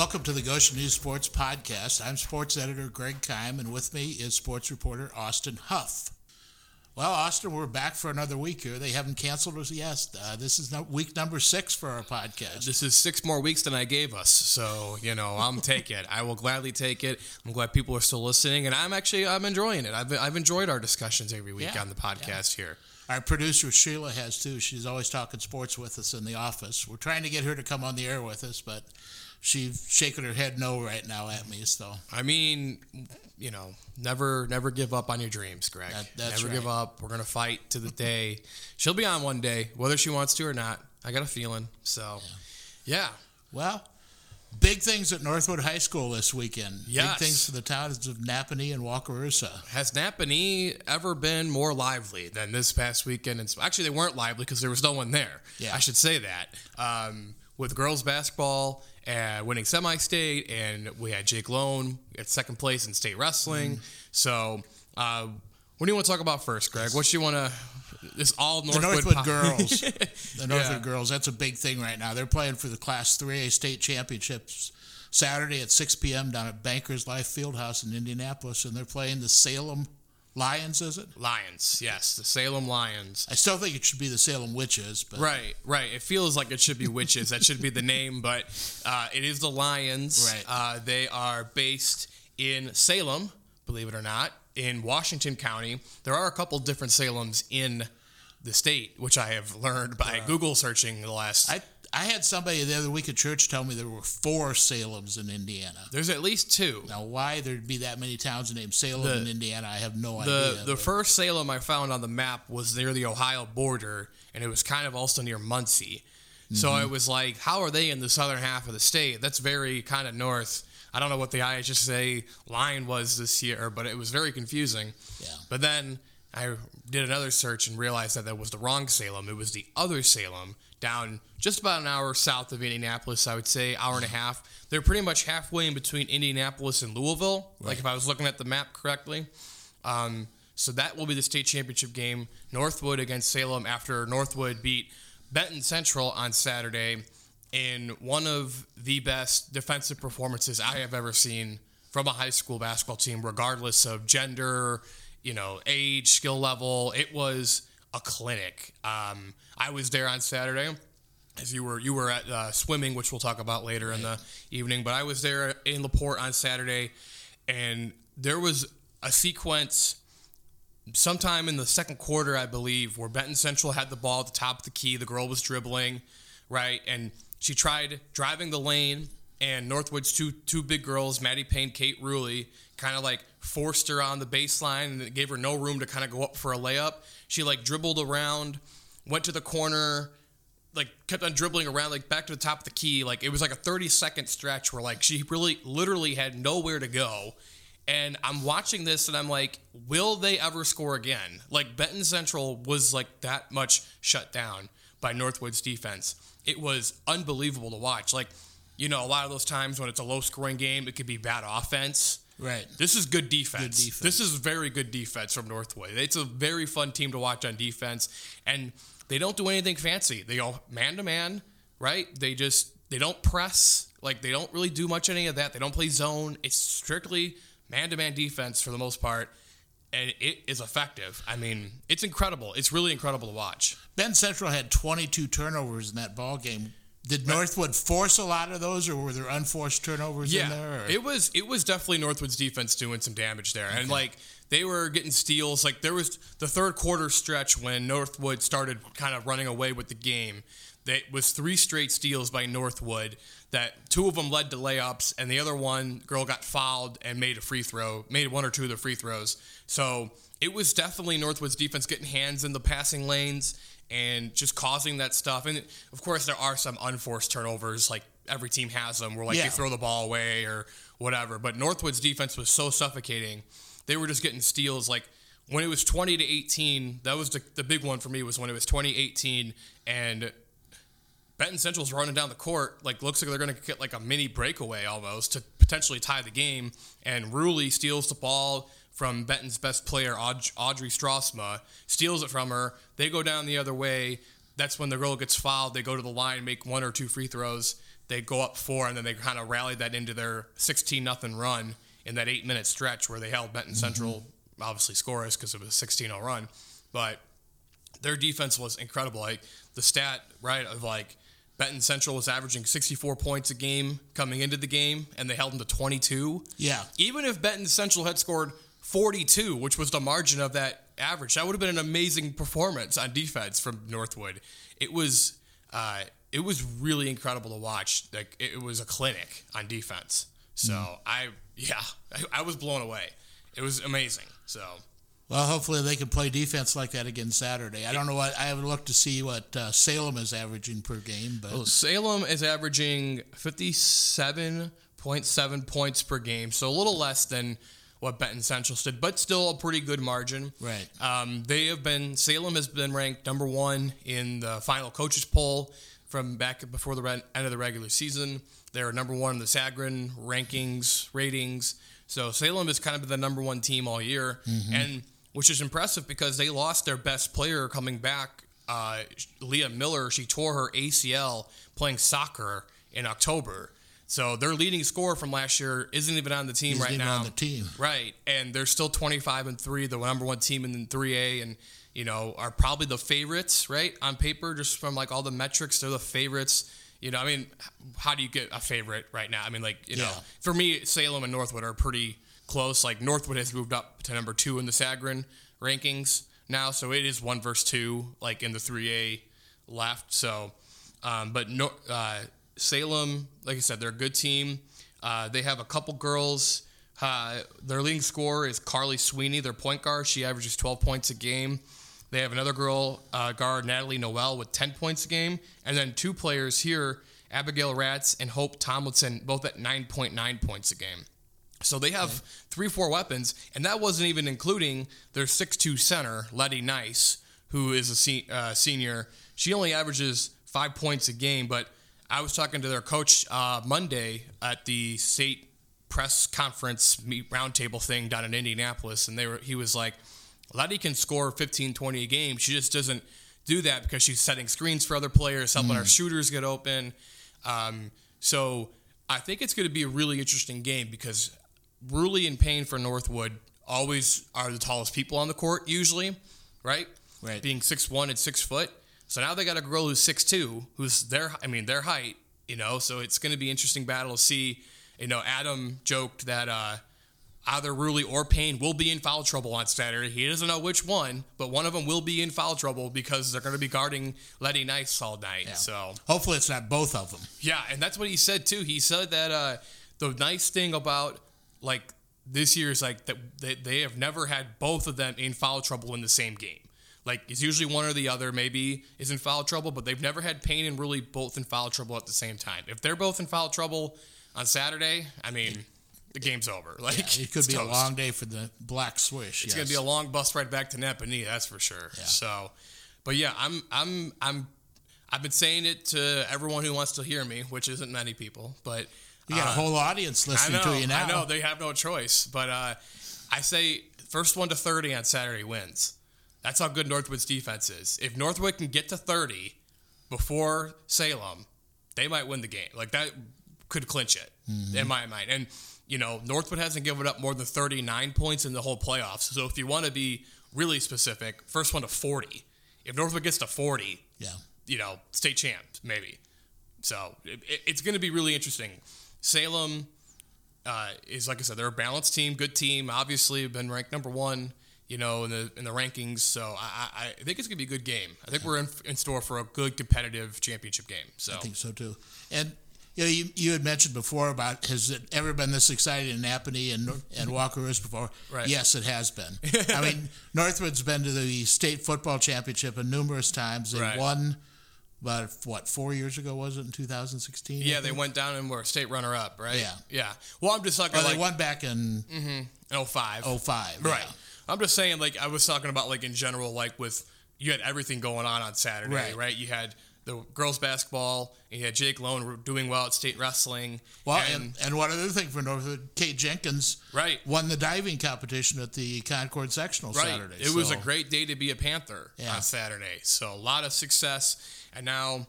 Welcome to the Goshen News Sports Podcast. I'm sports editor Greg Keim, and with me is sports reporter Austin Huff. Well, Austin, we're back for another week here. They haven't canceled us yet. Uh, this is no, week number six for our podcast. This is six more weeks than I gave us, so you know I'm take it. I will gladly take it. I'm glad people are still listening, and I'm actually I'm enjoying it. I've I've enjoyed our discussions every week Yeah, on the podcast here. Our producer Sheila has too. She's always talking sports with us in the office. We're trying to get her to come on the air with us, but she's shaking her head no right now at me. So I mean, you know, never never give up on your dreams, Greg. That- that's never give up. We're gonna fight to the day. She'll be on one day, whether she wants to or not. I got a feeling. So, yeah. Well, big things at Northwood High School this weekend. Yes. Big things for the towns of Nappanee and Wakarusa. Has Nappanee ever been more lively than this past weekend? And actually, they weren't lively because there was no one there. Yeah. I should say that. Um, with girls basketball uh, winning semi-state, and we had Jake Lone at second place in state wrestling. Mm. So, uh, what do you want to talk about first, Greg? What do you want to? This all The Northwood, Northwood po- girls. The Northwood Yeah. girls. That's a big thing right now. They're playing for the Class 3A state championships Saturday at 6 p.m. down at Bankers Life Fieldhouse in Indianapolis, and they're playing the Salem Lions, is it? Lions, yes, the Salem Lions. I still think it should be the Salem Witches, but Right, right. It feels like it should be witches. that should be the name, but uh, it is the Lions. Right. Uh, they are based in Salem, believe it or not, in Washington County. There are a couple different Salems in the state, which I have learned by Google searching the last. I I had somebody the other week at church tell me there were four Salems in Indiana. there's at least two. Now, why there'd be that many towns named Salem The- in Indiana, I have no The idea. the but- first Salem I found on the map was near the Ohio border, and it was kind of also near Muncie. So Mm-hmm. I was like, how are they in the southern half of the state? That's very kind of north. I don't know what the IHSAA line was this year, but it was very confusing. Yeah. But then I did another search and realized that that was the wrong Salem. It was the other Salem down just about an hour south of Indianapolis, I would say, hour and a half. They're pretty much halfway in between Indianapolis and Louisville, like if I was looking at the map correctly. Um, so that will be the state championship game. Northwood against Salem after Northwood beat Benton Central on Saturday in one of the best defensive performances I have ever seen from a high school basketball team, regardless of gender, you know, age, skill level. It was a clinic. Um, I was there on Saturday as you were you were at uh, swimming, which we'll talk about later in the evening. But I was there in Laporte on Saturday, and there was a sequence sometime in the second quarter, I believe, where Benton Central had the ball at the top of the key. The girl was dribbling, right, and she tried driving the lane. And Northwood's two two big girls, Maddie Payne, Kate Ruley, kind of like forced her on the baseline and gave her no room to kind of go up for a layup. She like dribbled around, went to the corner, like kept on dribbling around like back to the top of the key. Like it was like a 30 second stretch where like she really literally had nowhere to go. And i'm watching this and i'm like will they ever score again? Like benton central was like that much shut down by northwood's defense. It was unbelievable to watch. Like you know a lot of those times when it's a low scoring game it could be bad offense right. this is good defense. Good defense. This is very good defense from Northwood. It's a very fun team to watch on defense, and they don't do anything fancy. They go man to man, right? They just they don't press. Like they don't really do much any of that. They don't play zone. It's strictly man to man defense for the most part, and it is effective. I mean, it's incredible. It's really incredible to watch. Ben Central had 22 turnovers in that ball game. Did Northwood force a lot of those, or were there unforced turnovers in there? or- It was it was definitely Northwood's defense doing some damage there, and like they were getting steals. Like there was the third quarter stretch when Northwood started kind of running away with the game. That was three straight steals by Northwood. That two of them led to layups, and the other one girl got fouled and made a free throw, made one or two of the free throws. So it was definitely Northwood's defense getting hands in the passing lanes and just causing that stuff. And of course, there are some unforced turnovers, like every team has them, where like Yeah. they throw the ball away or whatever. But Northwood's defense was so suffocating; they were just getting steals. Like when it was twenty to eighteen, that was the, the big one for me. Was when it was twenty eighteen and Benton Central's running down the court. Like looks like they're going to get like a mini breakaway almost to potentially tie the game. And Ruley steals the ball from Benton's best player, Aud- Audrey Strasma, steals it from her. They go down the other way. That's when the girl gets fouled. They go to the line, make one or two free throws. they go up four, and then they kind of rallied that into their 16 nothing run in that eight minute stretch where they held Benton mm-hmm. Central obviously scoreless because it was a 16 0 run. But their defense was incredible. Like the stat, right, of like Benton Central was averaging 64 points a game coming into the game, and they held them to 22. Yeah. Even if Benton Central had scored 42, which was the margin of that average, that would have been an amazing performance on defense from Northwood. It was, uh, it was really incredible to watch. Like it, was a clinic on defense. So I, yeah, I, I was blown away. It was amazing. So Well, hopefully they can play defense like that again Saturday. I don't know what I haven't looked to see what uh, Salem is averaging per game, but Well, Salem is averaging 57.7 points per game, so a little less than what Benton Central did, but still a pretty good margin. Right. Um, they have been Salem has been ranked number one in the final coaches poll from back before the re- end of the regular season. They're number one in the Sagarin rankings ratings. So Salem has kind of been the number one team all year, and which is impressive because they lost their best player coming back. Uh, Leah Miller, she tore her ACL playing soccer in October. So their leading scorer from last year isn't even on the team Isn't right even now. on the team. Right, and they're still 25 and three, the number one team in 3A, and you know are probably the favorites, right, on paper, just from like all the metrics, they're the favorites. You know, I mean, how do you get a favorite right now? I mean, like you know, for me, Salem and Northwood are pretty close. Like Northwood has moved up to number two in the Sagarin rankings now, so it is one versus two, like in the 3A left. So, um, but no, uh, Salem, like I said, they're a good team. Uh, they have a couple girls. Uh, their leading scorer is Carly Sweeney, their point guard. She averages 12 points a game. They have another girl uh, guard, Natalie Noel, with 10 points a game. And then two players here, Abigail Ratz and Hope Tomlinson, both at 9.9 points a game. So they have three, four weapons, and that wasn't even including their six-two center, Letty Nice, who is a se- uh, senior. She only averages five points a game, but I was talking to their coach uh, Monday at the state press conference meet roundtable thing down in Indianapolis, and they were he was like, Letty can score 15, 20 a game. She just doesn't do that because she's setting screens for other players, helping our shooters get open. Um, so I think it's going to be a really interesting game because Ruley and Payne for Northwood always are the tallest people on the court, usually, right? Right. Being six one and six foot. So now they got a girl who's six two, who's their I mean their height, you know. So it's going to be interesting battle to see. You know, Adam joked that uh, either Ruley or Payne will be in foul trouble on Saturday. He doesn't know which one, but one of them will be in foul trouble because they're going to be guarding Letty Nice all night. So hopefully it's not both of them. yeah, and that's what he said too. He said that uh, the nice thing about like this year is like that they, they have never had both of them in foul trouble in the same game. Like it's usually one or the other maybe is in foul trouble, but they've never had Payne and Ruley both in foul trouble at the same time. If they're both in foul trouble on Saturday, I mean, the game's over. Like It could be a long day for the Black Swish. It's gonna be a long bus ride back to Nappanee, that's for sure. So, but yeah, I'm I'm I'm I've been saying it to everyone who wants to hear me, which isn't many people, but You got a whole audience listening know, to you now. I know they have no choice, but uh, I say first one to thirty on Saturday wins. That's how good Northwood's defense is. If Northwood can get to thirty before Salem, they might win the game. Like that could clinch it in my mind. And you know, Northwood hasn't given up more than thirty nine points in the whole playoffs. So if you want to be really specific, first one to forty. If Northwood gets to forty, Yeah. you know, state champs, maybe. So it- it's going to be really interesting. Salem uh, is, like I said, they're a balanced team, good team. Obviously, been ranked number one, you know, in the in the rankings. So I, I, I think it's going to be a good game. I think we're in, in store for a good competitive championship game. So I think so too. And you know, you, you had mentioned before about has it ever been this exciting in Nappanee and and Wakarusa before? Right. Yes, it has been. I mean, Northwood's been to the state football championship a numerous times. They Right. won, but what four years ago was it in 2016? Yeah, they went down and were state runner up, right? Yeah. yeah. Well, I'm just talking Or like they won back in mm-hmm. in 05. 05. Right. yeah. I'm just saying, like I was talking about, like in general, like with you had everything going on on Saturday, Right. right? You had the girls basketball, and you had Jake Lone doing well at state wrestling. Well, and, and, and one other thing for Northwood, Kate Jenkins Right. won the diving competition at the Concord Sectional right, Saturday. it was a great day to be a Panther Yeah. on Saturday. So a lot of success, and now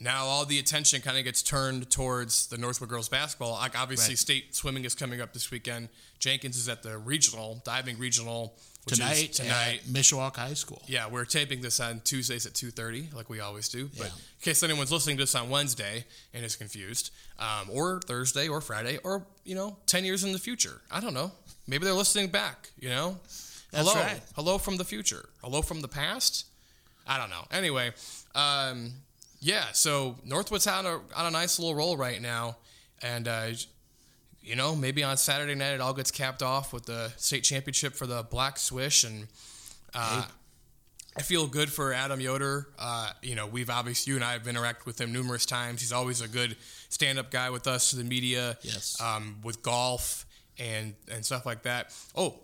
now all the attention kind of gets turned towards the Northwood girls basketball. Like obviously, Right. state swimming is coming up this weekend. Jenkins is at the regional diving regional which is tonight, Tonight, at Mishawaka High School. yeah, we're taping this on Tuesdays at two thirty, like we always do. But Yeah. in case anyone's listening to this on Wednesday and is confused, um, or Thursday or Friday, or you know, ten years in the future, I don't know. Maybe they're listening back. You know, That's hello, right. hello from the future, hello from the past. I don't know. Anyway, um, yeah. So Northwood's on a on a nice little roll right now, and uh, you know maybe on Saturday night it all gets capped off with the state championship for the Black Swish, and uh, I feel good for Adam Yoder. Uh, you know we've obviously you and I have interacted with him numerous times. He's always a good stand up guy with us to the media. Yes. Um, with golf and and stuff like that. Oh,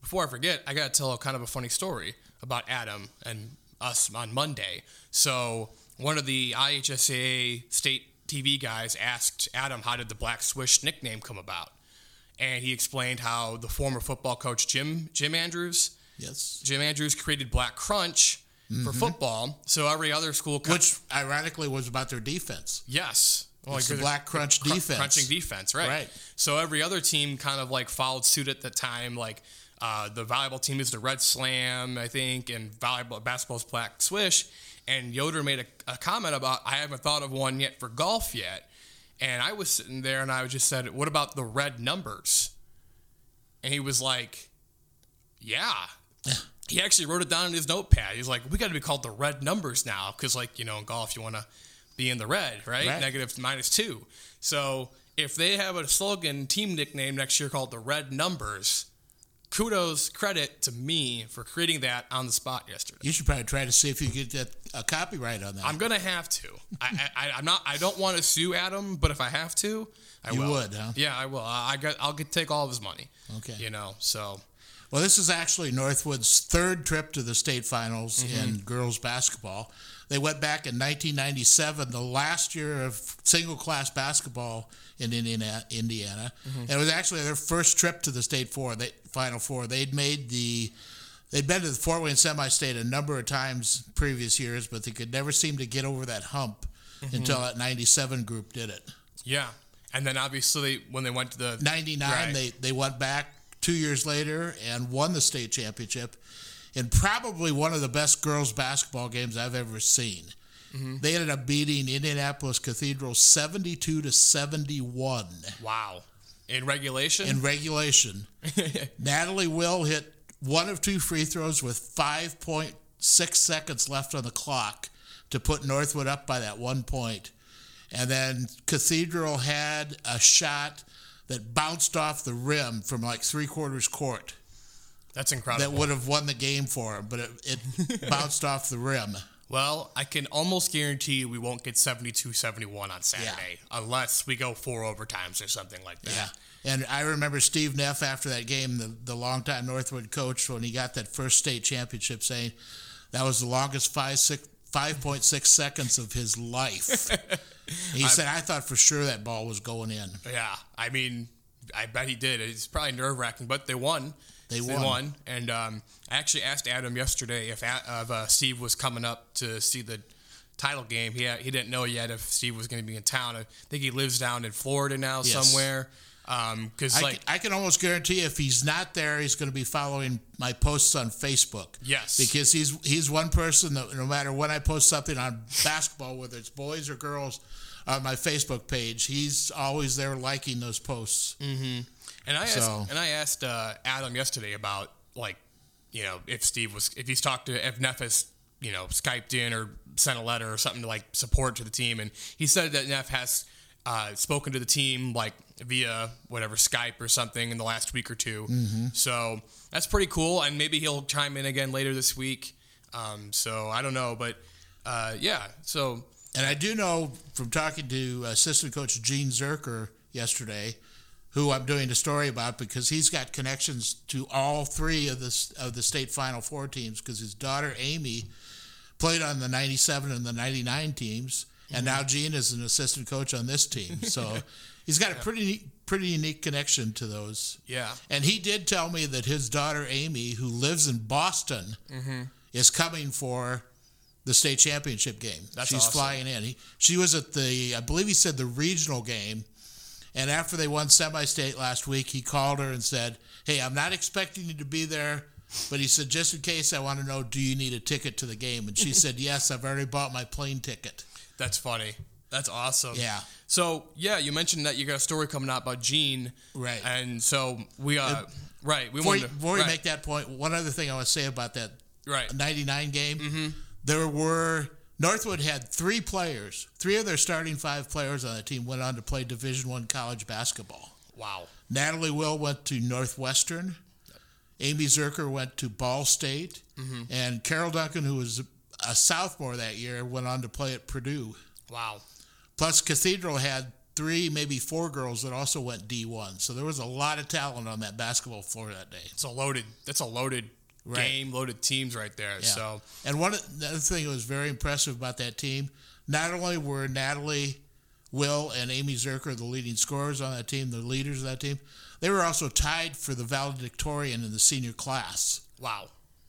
before I forget, I got to tell kind of a funny story about Adam and us on Monday. So one of the IHSAA state TV guys asked Adam, "How did the Black Swish nickname come about?" And he explained how the former football coach Jim Jim Andrews, Yes. Jim Andrews created Black Crunch for football. So every other school, co- Which ironically was about their defense. yes, well, It's the Black Crunch cr- defense. crunching defense, right? Right. So every other team kind of like followed suit at the time. Like uh, the volleyball team is the Red Slam, I think, and volleyball basketball's Black Swish. And Yoder made a, a comment about I haven't thought of one yet for golf yet. And I was sitting there and I just said, "What about the red numbers?" And he was like, "Yeah." he actually wrote it down in his notepad. He's like, "We got to be called the red numbers now, because like you know in golf you want to be in the red, right? Right. Negative minus two. So if they have a slogan team nickname next year called the Red Numbers, kudos credit to me for creating that on the spot yesterday. You should probably try to see if you get that a copyright on that. I'm gonna have to. I, I, I'm not. I don't want to sue Adam, but if I have to, I You will. would, huh? Yeah, I will. I I got. I'll get take all of his money. Okay. You know. So Well, this is actually Northwood's third trip to the state finals Mm-hmm. in girls basketball. They went back in 1997, the last year of single class basketball in Indiana. Indiana. Mm-hmm. And it was actually their first trip to the state four, they, final four. They'd made the They'd been to the Fort Wayne semi-state a number of times previous years, but they could never seem to get over that hump Mm-hmm. until that '97 group did it. yeah, and then obviously when they went to the 99 Right. they they went back two years later and won the state championship in probably one of the best girls basketball games i've ever seen. Mm-hmm. they ended up beating indianapolis cathedral 72 to 71 wow. In regulation. in regulation. Natalie Will hit one of two free throws with 5.6 seconds left on the clock to put northwood up by that one point. And then Cathedral had a shot that bounced off the rim from like three quarters court That's incredible. that would have won the game for him, but it, it bounced off the rim. well, I can almost guarantee we won't get 72-71 on Saturday unless we go four overtimes or something like that. Yeah. And I remember Steve Neff after that game, the, the longtime Northwood coach, when he got that first state championship, saying that was the longest five six. 5.6 seconds of his life. he said, I thought for sure that ball was going in. Yeah, I mean, I bet he did. It's probably nerve wracking, but they won. They won. and um, I actually asked Adam yesterday if, if uh, Steve was coming up to see the title game. He he didn't know yet if Steve was going to be in town. I think he lives down in Florida now Yes. somewhere. Because I, like can, I can almost guarantee if he's not there, he's going to be following my posts on Facebook. Yes. because he's he's one person that no matter when I post something on basketball, whether it's boys or girls, on my Facebook page, he's always there liking those posts. and I asked and I asked uh, Adam yesterday about like you know if Steve was if he's talked to if Neff has you know skyped in or sent a letter or something to like support to the team, and he said that Neff has uh, spoken to the team like via whatever Skype or something in the last week or 2 So that's pretty cool, and maybe he'll chime in again later this week. Um, so I don't know, but uh, yeah. So And I do know from talking to assistant coach Gene Zerker yesterday, who I'm doing a story about because he's got connections to all three of the of the state Final Four teams because his daughter Amy played on the 97 and the 99 teams, and now Gene is an assistant coach on this team. So he's got a pretty pretty unique connection to those. yeah, And he did tell me that his daughter Amy, who lives in Boston, mm-hmm. is coming for the state championship game. That's She's awesome. flying in. He, she was at the, I believe he said the regional game. And after they won semi state last week, he called her and said, Hey, I'm not expecting you to be there. But he said, just in case, I want to know, do you need a ticket to the game? And she said, Yes, I've already bought my plane ticket. That's funny. That's awesome. Yeah. So yeah, you mentioned that you got a story coming out about Gene. Right. And so we uh right we Before, wanted to, before we make that point, one other thing I want to say about that right 99 game, Mm-hmm. there were Northwood had three players, three of their starting five players on the team went on to play Division One college basketball. wow Natalie Will went to Northwestern. Amy Zerker went to Ball State, Mm-hmm. and Carol Duncan, who was a sophomore that year, went on to play at Purdue. wow Plus, Cathedral had three, maybe four girls that also went D1. So there was a lot of talent on that basketball floor that day. it's a loaded that's a loaded Right. game loaded teams right there. Yeah. So and one the other thing that was very impressive about that team, not only were Natalie, Will, and Amy Zerker the leading scorers on that team, the leaders of that team, they were also tied for the valedictorian in the senior class. wow,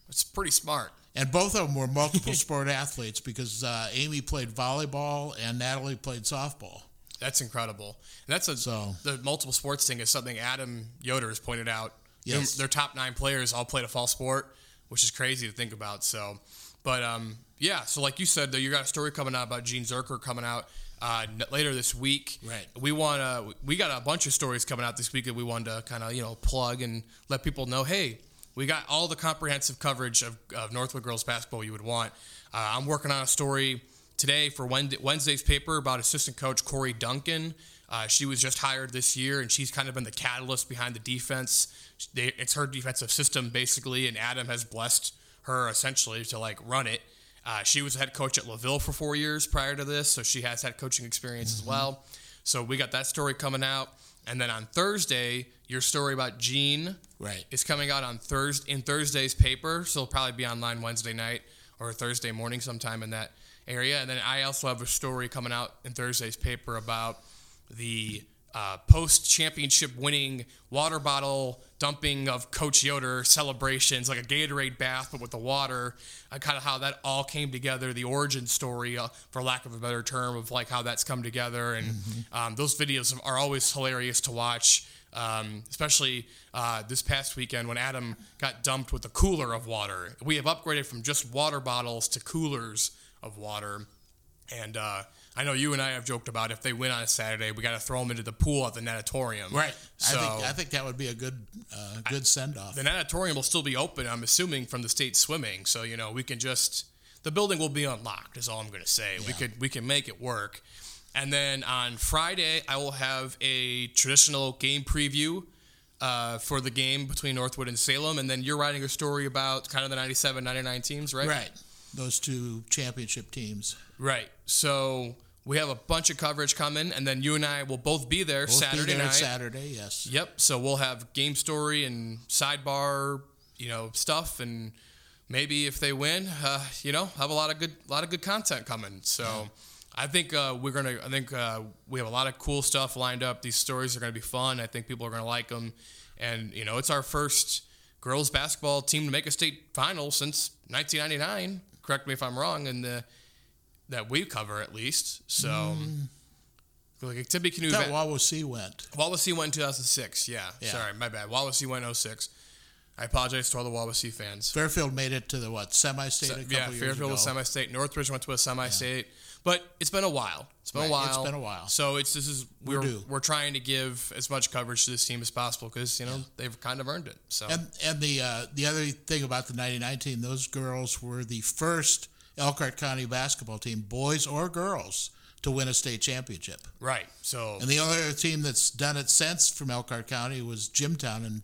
it's pretty smart. And both of them were multiple sport athletes because uh, Amy played volleyball and Natalie played softball. That's incredible. And that's a So- the multiple sports thing is something Adam Yoder has pointed out. Yes. Their top nine players all played a fall sport, which is crazy to think about. So, but um, yeah. So like you said, though, you got a story coming out about Gene Zerker coming out uh, later this week. Right. We want to. We got a bunch of stories coming out this week that we wanted to kind of you know plug and let people know. Hey, we got all the comprehensive coverage of, of Northwood girls basketball you would want. Uh, I'm working on a story today for Wednesday's paper about assistant coach Corey Duncan. Uh, she was just hired this year, and she's kind of been the catalyst behind the defense. They, it's her defensive system basically, and Adam has blessed her essentially to like run it. Uh, she was head coach at Laville for four years prior to this, so she has had coaching experience as well. So we got that story coming out, and then on Thursday, your story about Gene Right. is coming out on Thursday in Thursday's paper, so it'll probably be online Wednesday night or Thursday morning sometime in that area. And then I also have a story coming out in Thursday's paper about the uh, post championship winning water bottle dumping of Coach Yoder celebrations, like a Gatorade bath, but with the water, uh, kind of how that all came together, the origin story, uh, for lack of a better term, of like how that's come together. And um, those videos are always hilarious to watch. Um, especially uh, this past weekend when Adam got dumped with a cooler of water. We have upgraded from just water bottles to coolers of water. And uh, I know you and I have joked about if they win on a Saturday, we got to throw them into the pool at the natatorium. Right. So I think I think that would be a good uh, good send off. the natatorium will still be open. I'm assuming from the state swimming. So you know we can just the building will be unlocked. Is all I'm going to say. We could we can make it work. And then on Friday, I will have a traditional game preview uh, for the game between Northwood and Salem. And then you're writing a story about kind of the 97, 99 teams, right? Right. Those two championship teams. Right. So we have a bunch of coverage coming, and then you and I will both be there Both Saturday be there night. Saturday, yes. Yep. So we'll have game story and sidebar, you know, stuff, and maybe if they win, uh, you know, have a lot of good, a lot of good content coming. So. I think uh, we're gonna. I think uh, we have a lot of cool stuff lined up. These stories are gonna be fun. I think people are gonna like them, and you know, it's our first girls basketball team to make a state final since 1999. Correct me if I'm wrong, and the that we cover at least. So, like Tippecanoe, Mm. That Wawasee went. Wawasee went in 2006. Yeah, Yeah. sorry, my bad. Wawasee went 06. I apologize to all the Wawasee fans. Fairfield made it to the what semi-state a couple yeah, Fairfield was semi-state. Northridge went to a semi-state, but it's been a while. It's been a while. it's been a while. So it's this is We're we're we're trying to give as much coverage to this team as possible because you know they've kind of earned it. So And and the uh, the other thing about the '99 team, those girls were the first Elkhart County basketball team, boys or girls, to win a state championship. right. So And the only other team that's done it since from Elkhart County was Jimtown in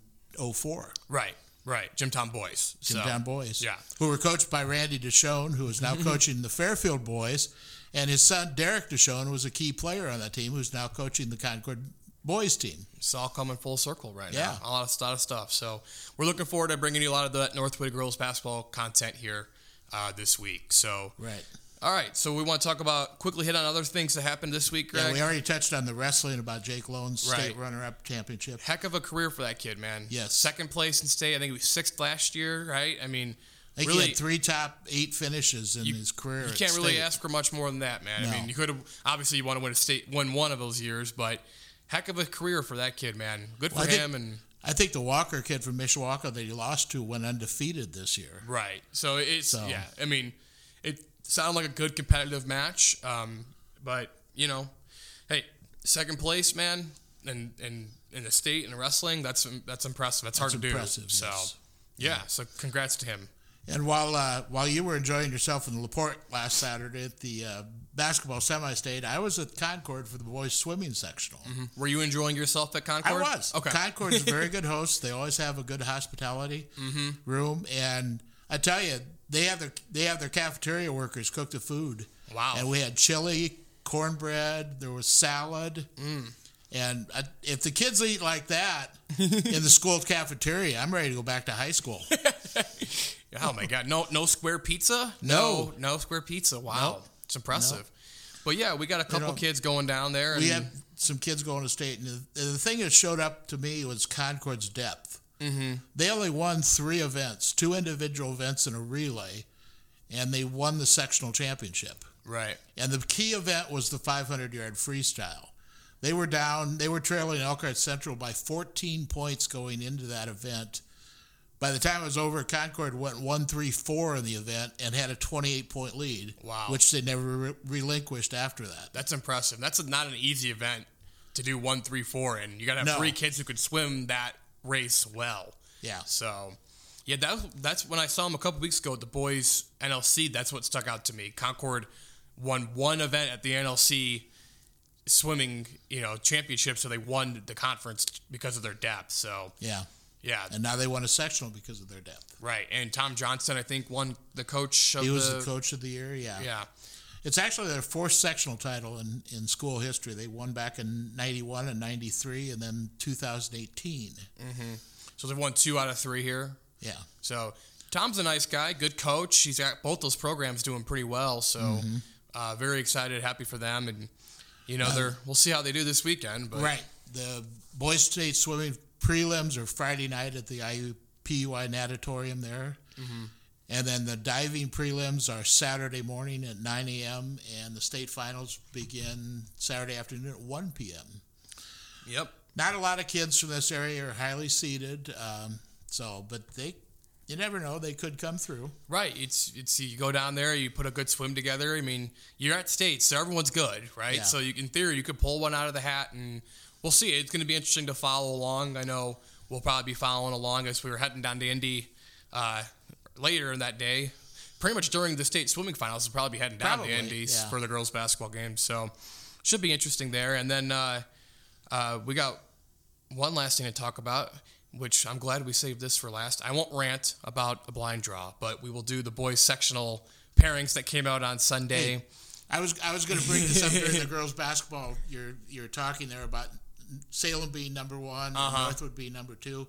04. right, right. Jimtown boys. So, Jimtown boys, yeah. who were coached by Randy Deshone, who is now mm-hmm. coaching the Fairfield boys, and his son Derek Deshone was a key player on that team, who's now coaching the Concord boys team. It's all coming full circle right Yeah. now. A lot of, lot of stuff. So we're looking forward to bringing you a lot of that Northwood girls basketball content here uh, this week. So Right. all right. So we want to talk about quickly hit on other things that happened this week, Greg. Yeah, we already touched on the wrestling about Jake Lone's state runner-up championship. Heck of a career for that kid, man. Yes. Second place in state. I think he was sixth last year, right? I mean, I think really, he had three top eight finishes in his career. you can't really state. ask for much more than that, man. No. I mean, you could have obviously you want to win a state, win one of those years, but heck of a career for that kid, man. Good for Well, him, and I think the Walker kid from Mishawaka that he lost to went undefeated this year. right. So it's So- yeah. I mean, it sounded like a good competitive match, um, but you know, hey, second place, man, and and in the state and wrestling, that's that's impressive. That's, hard to impressive, do. So yes. yeah, so congrats to him. And while uh, while you were enjoying yourself in Laporte last Saturday at the uh, basketball semi-state, I was at Concord for the boys swimming sectional. Were you enjoying yourself at Concord? I Concord? was. Okay. Concord's a very good host. They always have a good hospitality Mm-hmm. room, and I tell you, they have their they have their cafeteria workers cook the food. Wow. And we had chili, cornbread. There was salad. Mm. And I, if the kids eat like that in the school cafeteria, I'm ready to go back to high school. Oh my god, no no square pizza? No. no, no square pizza. Wow, Nope. it's impressive. But yeah, we got a couple know, kids going down there. And we had some kids going to state, and the, the thing that showed up to me was Concord's depth. Mm-hmm. They only won three events, two individual events and a relay, and they won the sectional championship. right. And the key event was the 500 yard freestyle. They were down, they were trailing Elkhart Central by 14 points going into that event. By the time it was over, Concord went 1 3 4 in the event and had a 28 point lead, Wow. which they never re- relinquished after that. That's impressive. That's not an easy event to do one, three, four, and you got to have No. three kids who could swim that race well. Yeah. So, yeah, that that's when I saw them a couple weeks ago at the boys NLC. That's what stuck out to me. Concord won one event at the NLC swimming, you know, championship, so they won the conference because of their depth. So, Yeah. Yeah, And now they won a sectional because of their depth. right. And Tom Johnson, I think, won the coach of He was the, the coach of the year, yeah. Yeah, It's actually their fourth sectional title in, in school history. They won back in 91 and 93 and then 2018. so they won two out of three here. Yeah. So Tom's a nice guy, good coach. He's got both those programs doing pretty well. So Mm-hmm. uh, very excited, happy for them, and you know they're we'll see how they do this weekend. But Right. The Boys State swimming prelims are Friday night at the IUPUI natatorium there. And then the diving prelims are Saturday morning at 9 a.m. and the state finals begin Saturday afternoon at 1 p.m. Yep. Not a lot of kids from this area are highly seated, um, so but they, you never know, they could come through. Right. It's it's you go down there, you put a good swim together. I mean, you're at state, so everyone's good, right? Yeah. So you, in theory, you could pull one out of the hat, and we'll see. It's going to be interesting to follow along. I know we'll probably be following along as we were heading down to Indy uh, later in that day. Pretty much during the state swimming finals, we'll probably be heading down Probably, to Indy's yeah. for the girls' basketball game. So should be interesting there. And then uh, uh, we got one last thing to talk about, which I'm glad we saved this for last. I won't rant about a blind draw, but we will do the boys sectional pairings that came out on Sunday. I was I was going to bring this up during the girls basketball. You're you're talking there about Salem being number one, and Uh-huh. Northwood being number two,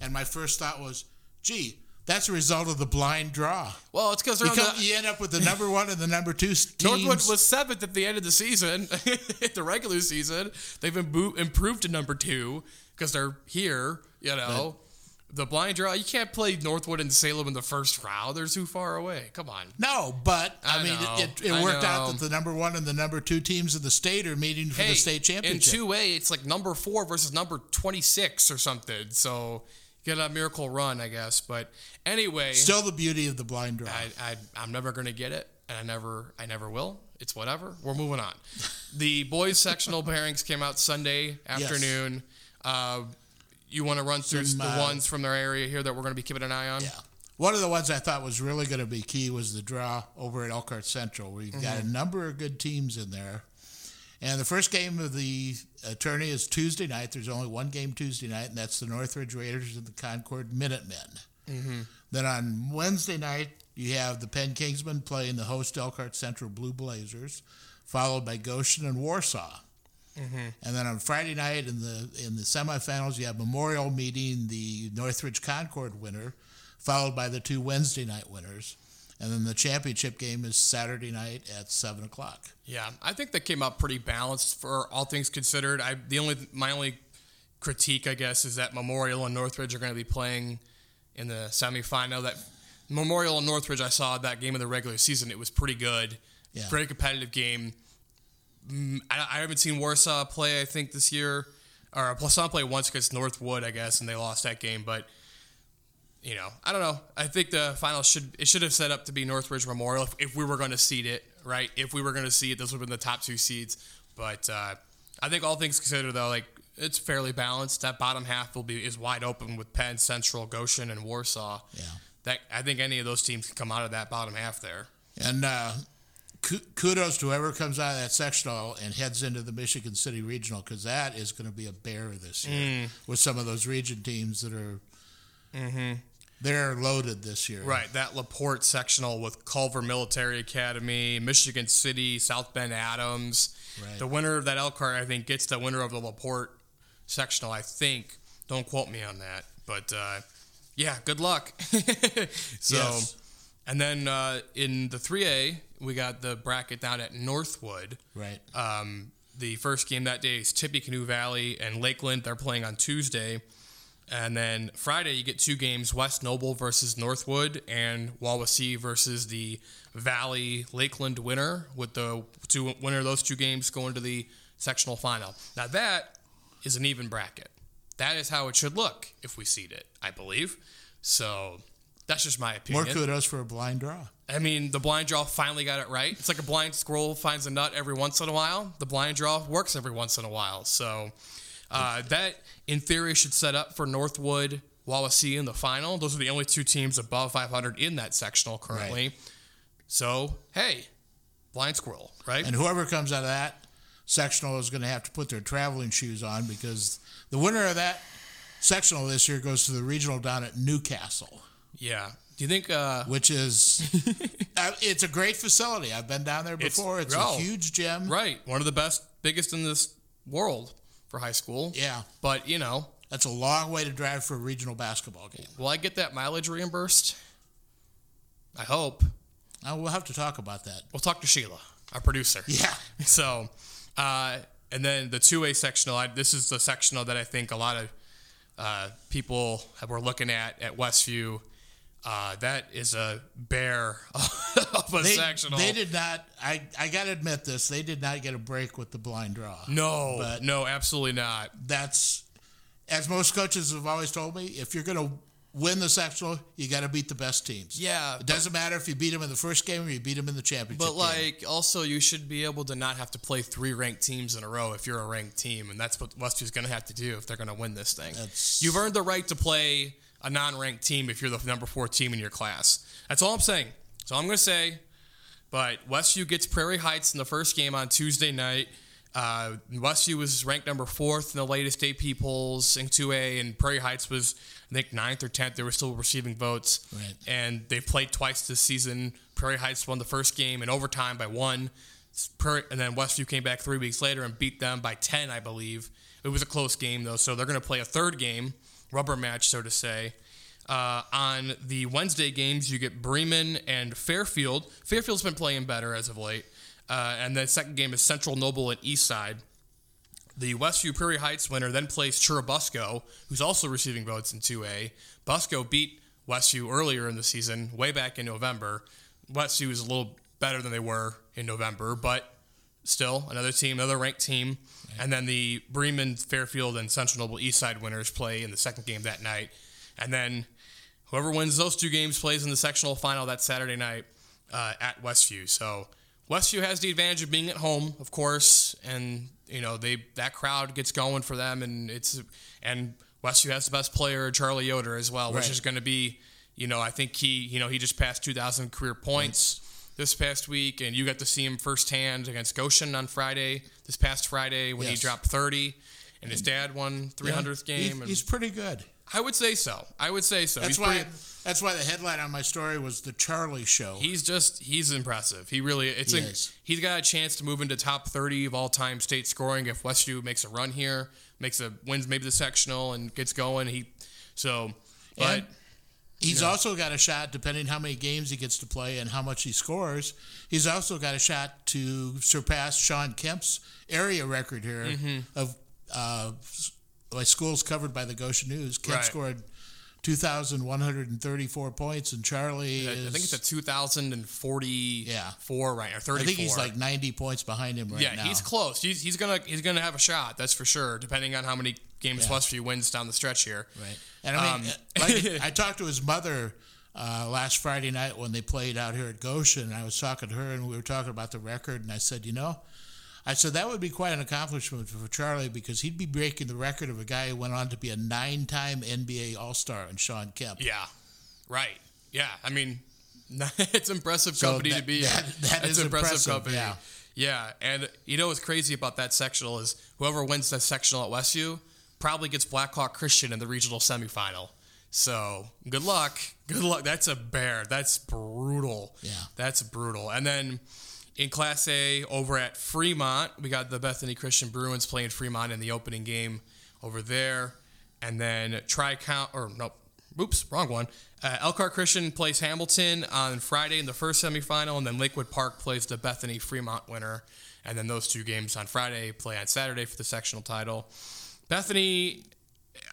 and my first thought was, gee, that's a result of the blind draw. Well, it's because they're on Because the, you end up with the number one and the number two teams. Northwood was seventh at the end of the season, the regular season. They've improved to number two because they're here. You know, the blind draw. You can't play Northwood and Salem in the first round. They're too far away. Come on. no, but I, I mean, know, it, it worked out that the number one and the number two teams of the state are meeting for the state championship. In two A, it's like number four versus number twenty six or something. So get a miracle run, I guess. But anyway, Still the beauty of the blind draw. I, I I'm never gonna get it, and I never I never will. It's whatever. We're moving on. the boys sectional pairings came out Sunday afternoon. Uh, you want to run through Some, the uh, ones from their area here that we're going to be keeping an eye on? Yeah. One of the ones I thought was really going to be key was the draw over at Elkhart Central. We've got Mm-hmm. a number of good teams in there. And the first game of the attorney is Tuesday night. There's only one game Tuesday night, and that's the Northridge Raiders and the Concord Minutemen. Mm-hmm. Then on Wednesday night, you have the Penn Kingsmen playing the host Elkhart Central Blue Blazers, followed by Goshen and Warsaw. Mm-hmm. And then on Friday night in the in the semifinals, you have Memorial meeting the Northridge Concord winner, followed by the two Wednesday night winners. And then the championship game is Saturday night at seven o'clock. Yeah, I think that came out pretty balanced for all things considered. I the only my only critique, I guess, is that Memorial and Northridge are going to be playing in the semifinal. That Memorial and Northridge, I saw that game of the regular season. It was pretty good. Yeah. Very competitive game. Mm, I, I haven't seen Warsaw play, I think, this year. Or Plasan play once against Northwood, I guess, and they lost that game. But, you know, I don't know. I think the final should it should have set up to be Northridge Memorial if, if we were going to seed it, right? If we were going to see it, this would have been the top two seeds. But uh, I think all things considered, though, like it's fairly balanced. That bottom half will be is wide open with Penn, Central, Goshen, and Warsaw. Yeah. That I think any of those teams can come out of that bottom half there. And uh, kudos to whoever comes out of that sectional and heads into the Michigan City Regional because that is going to be a bear this year with some of those region teams that are they're loaded this year. Right, that Laporte sectional with Culver Military Academy, Michigan City, South Bend Adams. Right. The winner of that Elkhart, I think, gets the winner of the Laporte sectional. I think. Don't quote me on that, but uh, yeah, good luck. so, Yes. and then uh, in the 3A, we got the bracket down at Northwood. Right. Um, the first game that day is Tippecanoe Valley and Lakeland. They're playing on Tuesday. And then Friday, you get two games West Noble versus Northwood and Wawasee versus the Valley Lakeland winner, with the two winner of those two games going to the sectional final. Now, that is an even bracket. That is how it should look if we seed it, I believe. So that's just my opinion. More kudos for a blind draw. I mean, the blind draw finally got it right. It's like a blind squirrel finds a nut every once in a while. The blind draw works every once in a while. So uh, that, in theory, should set up for Northwood, Wawasee in the final. Those are the only two teams above 500 in that sectional currently. So, hey, blind squirrel, right? And whoever comes out of that sectional is going to have to put their traveling shoes on because the winner of that sectional this year goes to the regional down at New Castle, yeah. Do you think? Uh, which is uh, it's a great facility. I've been down there It's- before. It's, oh. a huge gym. right, one of the best, biggest in this world for high school. Yeah, But you know, that's a long way to drive for a regional basketball game. will I get that mileage reimbursed? I hope. Uh, we'll have to talk about that. We'll talk to Sheila, our producer. Yeah, So, uh, and then the two A sectional. I, this is the sectional that I think a lot of uh, people were looking at at Westview. Uh, that is a bear of a they, sectional. they did not. I I got to admit this. They did not get a break with the blind draw. no, but- no, absolutely not. That's as most coaches have always told me. If you're going to win the sectional, you got to beat the best teams. Yeah, It doesn't matter if you beat them in the first game or you beat them in the championship. But game. like, also, you should be able to not have to play three ranked teams in a row if you're a ranked team, and that's what Westview's going to have to do if they're going to win this thing. That's- You've earned the right to play a non-ranked team if you're the number four team in your class. That's all I'm saying. So I'm going to say, but Westview gets Prairie Heights in the first game on Tuesday night. Uh, Westview was ranked number fourth in the latest AP polls in 2A, and Prairie Heights was, I think, ninth or tenth. They were still receiving votes. Right. And they've played twice this season. Prairie Heights won the first game in overtime by one. And then Westview came back three weeks later and beat them by 10, I believe. It was a close game, though, so they're going to play a third game, rubber match, so to say. Uh, on the Wednesday games, you get Bremen and Fairfield. Fairfield's been playing better as of late. Uh, and the second game is Central Noble and Eastside. The Westview Prairie Heights winner then plays Churubusco, who's also receiving votes in 2A. Busco beat Westview earlier in the season, way back in November. Westview is a little better than they were in November, but still another team, another ranked team. And then the Bremen, Fairfield, and Central Noble East Side winners play in the second game that night. And then whoever wins those two games plays in the sectional final that Saturday night uh, at Westview. So Westview has the advantage of being at home, of course, and you know they that crowd gets going for them, and it's and Westview has the best player, Charlie Yoder, as well, which is going to be, you know, I think he, you know, he just passed 2,000 career points. This past week, and you got to see him firsthand against Goshen on Friday. This past Friday, when Yes. he dropped 30, and his dad won 300th He- game. and he's pretty good. I would say so. I would say so. That's he's why. pretty- That's why the headline on my story was the Charlie Show. He's just he's impressive. He really it's He a, he's got a chance to move into top 30 of all time state scoring if Westview makes a run here, makes a wins maybe the sectional and gets going. He so but And He's also got a shot, depending how many games he gets to play and how much he scores. He's also got a shot to surpass Shawn Kemp's area record here Mm-hmm. of uh, like schools covered by the Goshen News. Kemp Right. scored 2,134 points, and Charlie I, is. I think it's a 2044 Yeah. right or 34. I think he's like 90 points behind him right yeah, now. Yeah, he's close. He's, he's gonna he's gonna have a shot. That's for sure. Depending on how many games Yeah. Westview wins down the stretch here. Right. And I Um, like, I talked to his mother uh, last Friday night when they played out here at Goshen. And I was talking to her, and we were talking about the record. And I said, you know, I said that would be quite an accomplishment for Charlie because he'd be breaking the record of a guy who went on to be a nine-time NBA All-Star and Shawn Kemp. Yeah, right. Yeah, I mean, it's impressive So company to be. in. that- that It's is impressive, company. yeah. yeah, and you know what's crazy about that sectional is whoever wins that sectional at Westview probably gets Blackhawk Christian in the regional semifinal. So good luck. Good luck. That's a bear. That's brutal. Yeah. That's brutal. And then in Class A over at Fremont, we got the Bethany Christian Bruins playing Fremont in the opening game over there. And then Tri Count, or no, oops, wrong one. Uh, Elkhart Christian plays Hamilton on Friday in the first semifinal, and then Lakewood Park plays the Bethany Fremont winner. And then those two games on Friday play on Saturday for the sectional title. Bethany,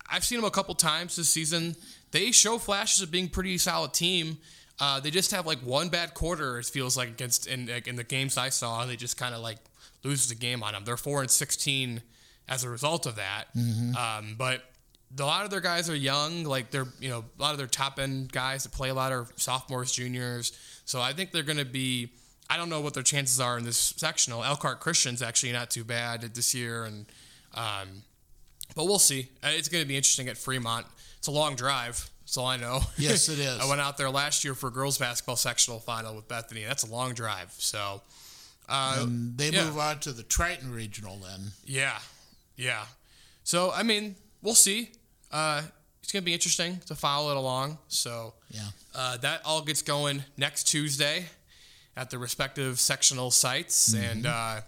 I've seen them a couple times this season. They show flashes of being a pretty solid team. Uh, they just have like one bad quarter. It feels like against in in the games I saw. They just kind of like lose the game on them. They're four and sixteen as a result of that. Um, but a lot of their guys are young. Like they're you know a lot of their top end guys that play a lot are sophomores, juniors. So I think they're going to be. I don't know what their chances are in this sectional. Elkhart Christian's actually not too bad this year, and um, but we'll see. Uh, It's going to be interesting at Fremont. It's a long drive. That's all I know. Yes, it is. I went out there last year for girls basketball sectional final with Bethany. That's a long drive. So, uh, they Yeah. move on to the Triton Regional then. yeah, yeah. So I mean, we'll see. Uh, it's going to be interesting to follow it along. So Yeah. uh, that all gets going next Tuesday at the respective sectional sites, and uh,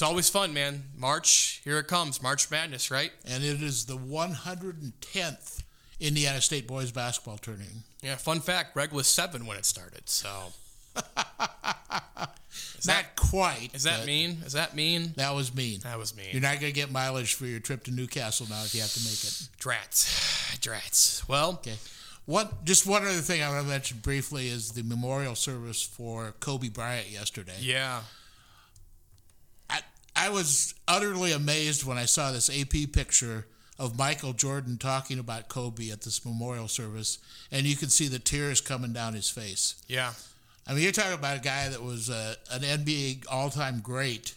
it's always fun, man. March, here it comes, March Madness, right? And it is the 110th Indiana State Boys Basketball Tournament. Yeah, fun fact: Greg was seven when it started. So is Not that quite. is that mean? Is that mean? That was mean. That was mean. You're not going to get mileage for your trip to New Castle now if you have to make it. Drats, drats. Well, Okay. One, just one other thing I want to mention briefly is the memorial service for Kobe Bryant yesterday. yeah, I, was utterly amazed when I saw this AP picture of Michael Jordan talking about Kobe at this memorial service, and you could see the tears coming down his face. yeah, I mean, you're talking about a guy that was uh, an NBA all-time great,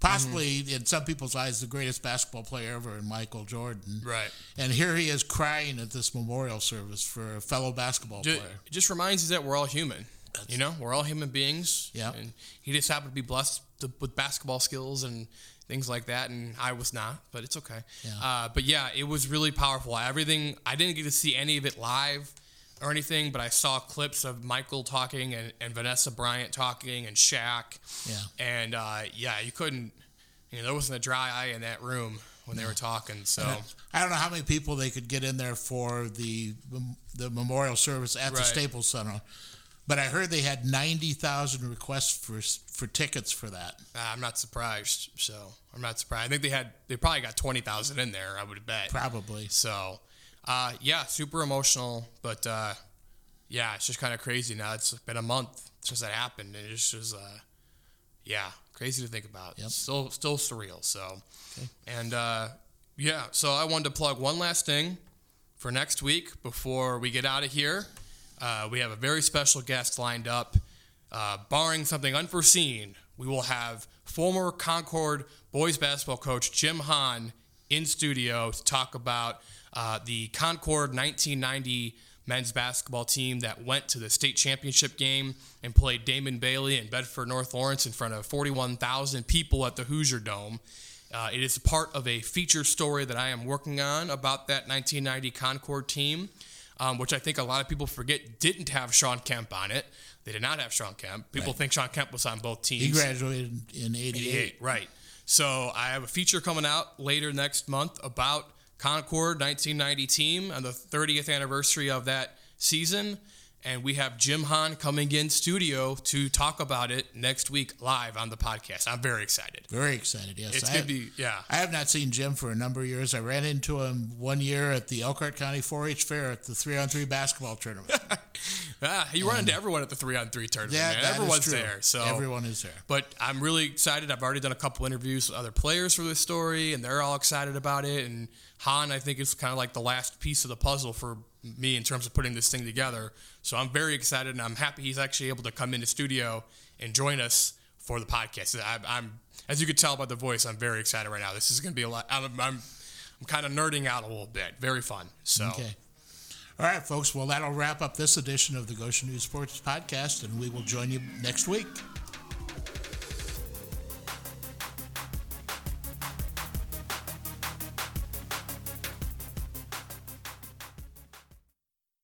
possibly in some people's eyes the greatest basketball player ever, in Michael Jordan. right. And here he is crying at this memorial service for a fellow basketball player. It just reminds us that we're all human. You know, we're all human beings. Yeah. And he just happened to be blessed to, with basketball skills and things like that, and I was not, but it's okay. Yeah. Uh, but yeah, it was really powerful. Everything I didn't get to see any of it live or anything, but I saw clips of Michael talking and, and Vanessa Bryant talking and Shaq. Yeah. And uh, yeah, you couldn't. You know, there wasn't a dry eye in that room when they were talking. So I don't know how many people they could get in there for the the memorial service at the Staples Center, but I heard they had ninety thousand requests for for tickets for that. uh, I'm not surprised. So I'm not surprised. I think they had they probably got twenty thousand in there. I would bet. Probably. So, uh, yeah, super emotional, but uh, yeah, it's just kind of crazy now. It's been a month since that happened, and it's just, uh, yeah, crazy to think about. Yep. Still, still surreal. So, and uh, yeah, so I wanted to plug one last thing for next week before we get out of here. Uh, we have a very special guest lined up. Uh, barring something unforeseen, we will have former Concord boys basketball coach Jim Hahn in studio to talk about uh, the Concord 1990 men's basketball team that went to the state championship game and played Damon Bailey and Bedford North Lawrence in front of 41,000 people at the Hoosier Dome. Uh, it is part of a feature story that I am working on about that 1990 Concord team, um, which I think a lot of people forget didn't have Shawn Kemp on it. They did not have Shawn Kemp. People think Shawn Kemp was on both teams. He graduated in '88. 88, right. So I have a feature coming out later next month about Concord 1990 team and the 30th anniversary of that season. And we have Jim Hahn coming in studio to talk about it next week live on the podcast. I'm very excited. Very excited. Yes, It's I gonna have, be yeah. I have not seen Jim for a number of years. I ran into him one year at the Elkhart County 4-H Fair at the three-on-three basketball tournament. Ah, you run into everyone at the three on three tournament. That is Everyone's there. So everyone is there. But I'm really excited. I've already done a couple interviews with other players for this story, and they're all excited about it. And Hahn, I think, is kind of like the last piece of the puzzle for me in terms of putting this thing together. So I'm very excited, and I'm happy he's actually able to come into studio and join us for the podcast. I, I'm, as you could tell by the voice, I'm very excited right now. This is going to be a lot. I'm, I'm, I'm kind of nerding out a little bit. Very fun. So. Okay. All right, folks. Well, that'll wrap up this edition of the Goshen News Sports Podcast, and we will join you next week.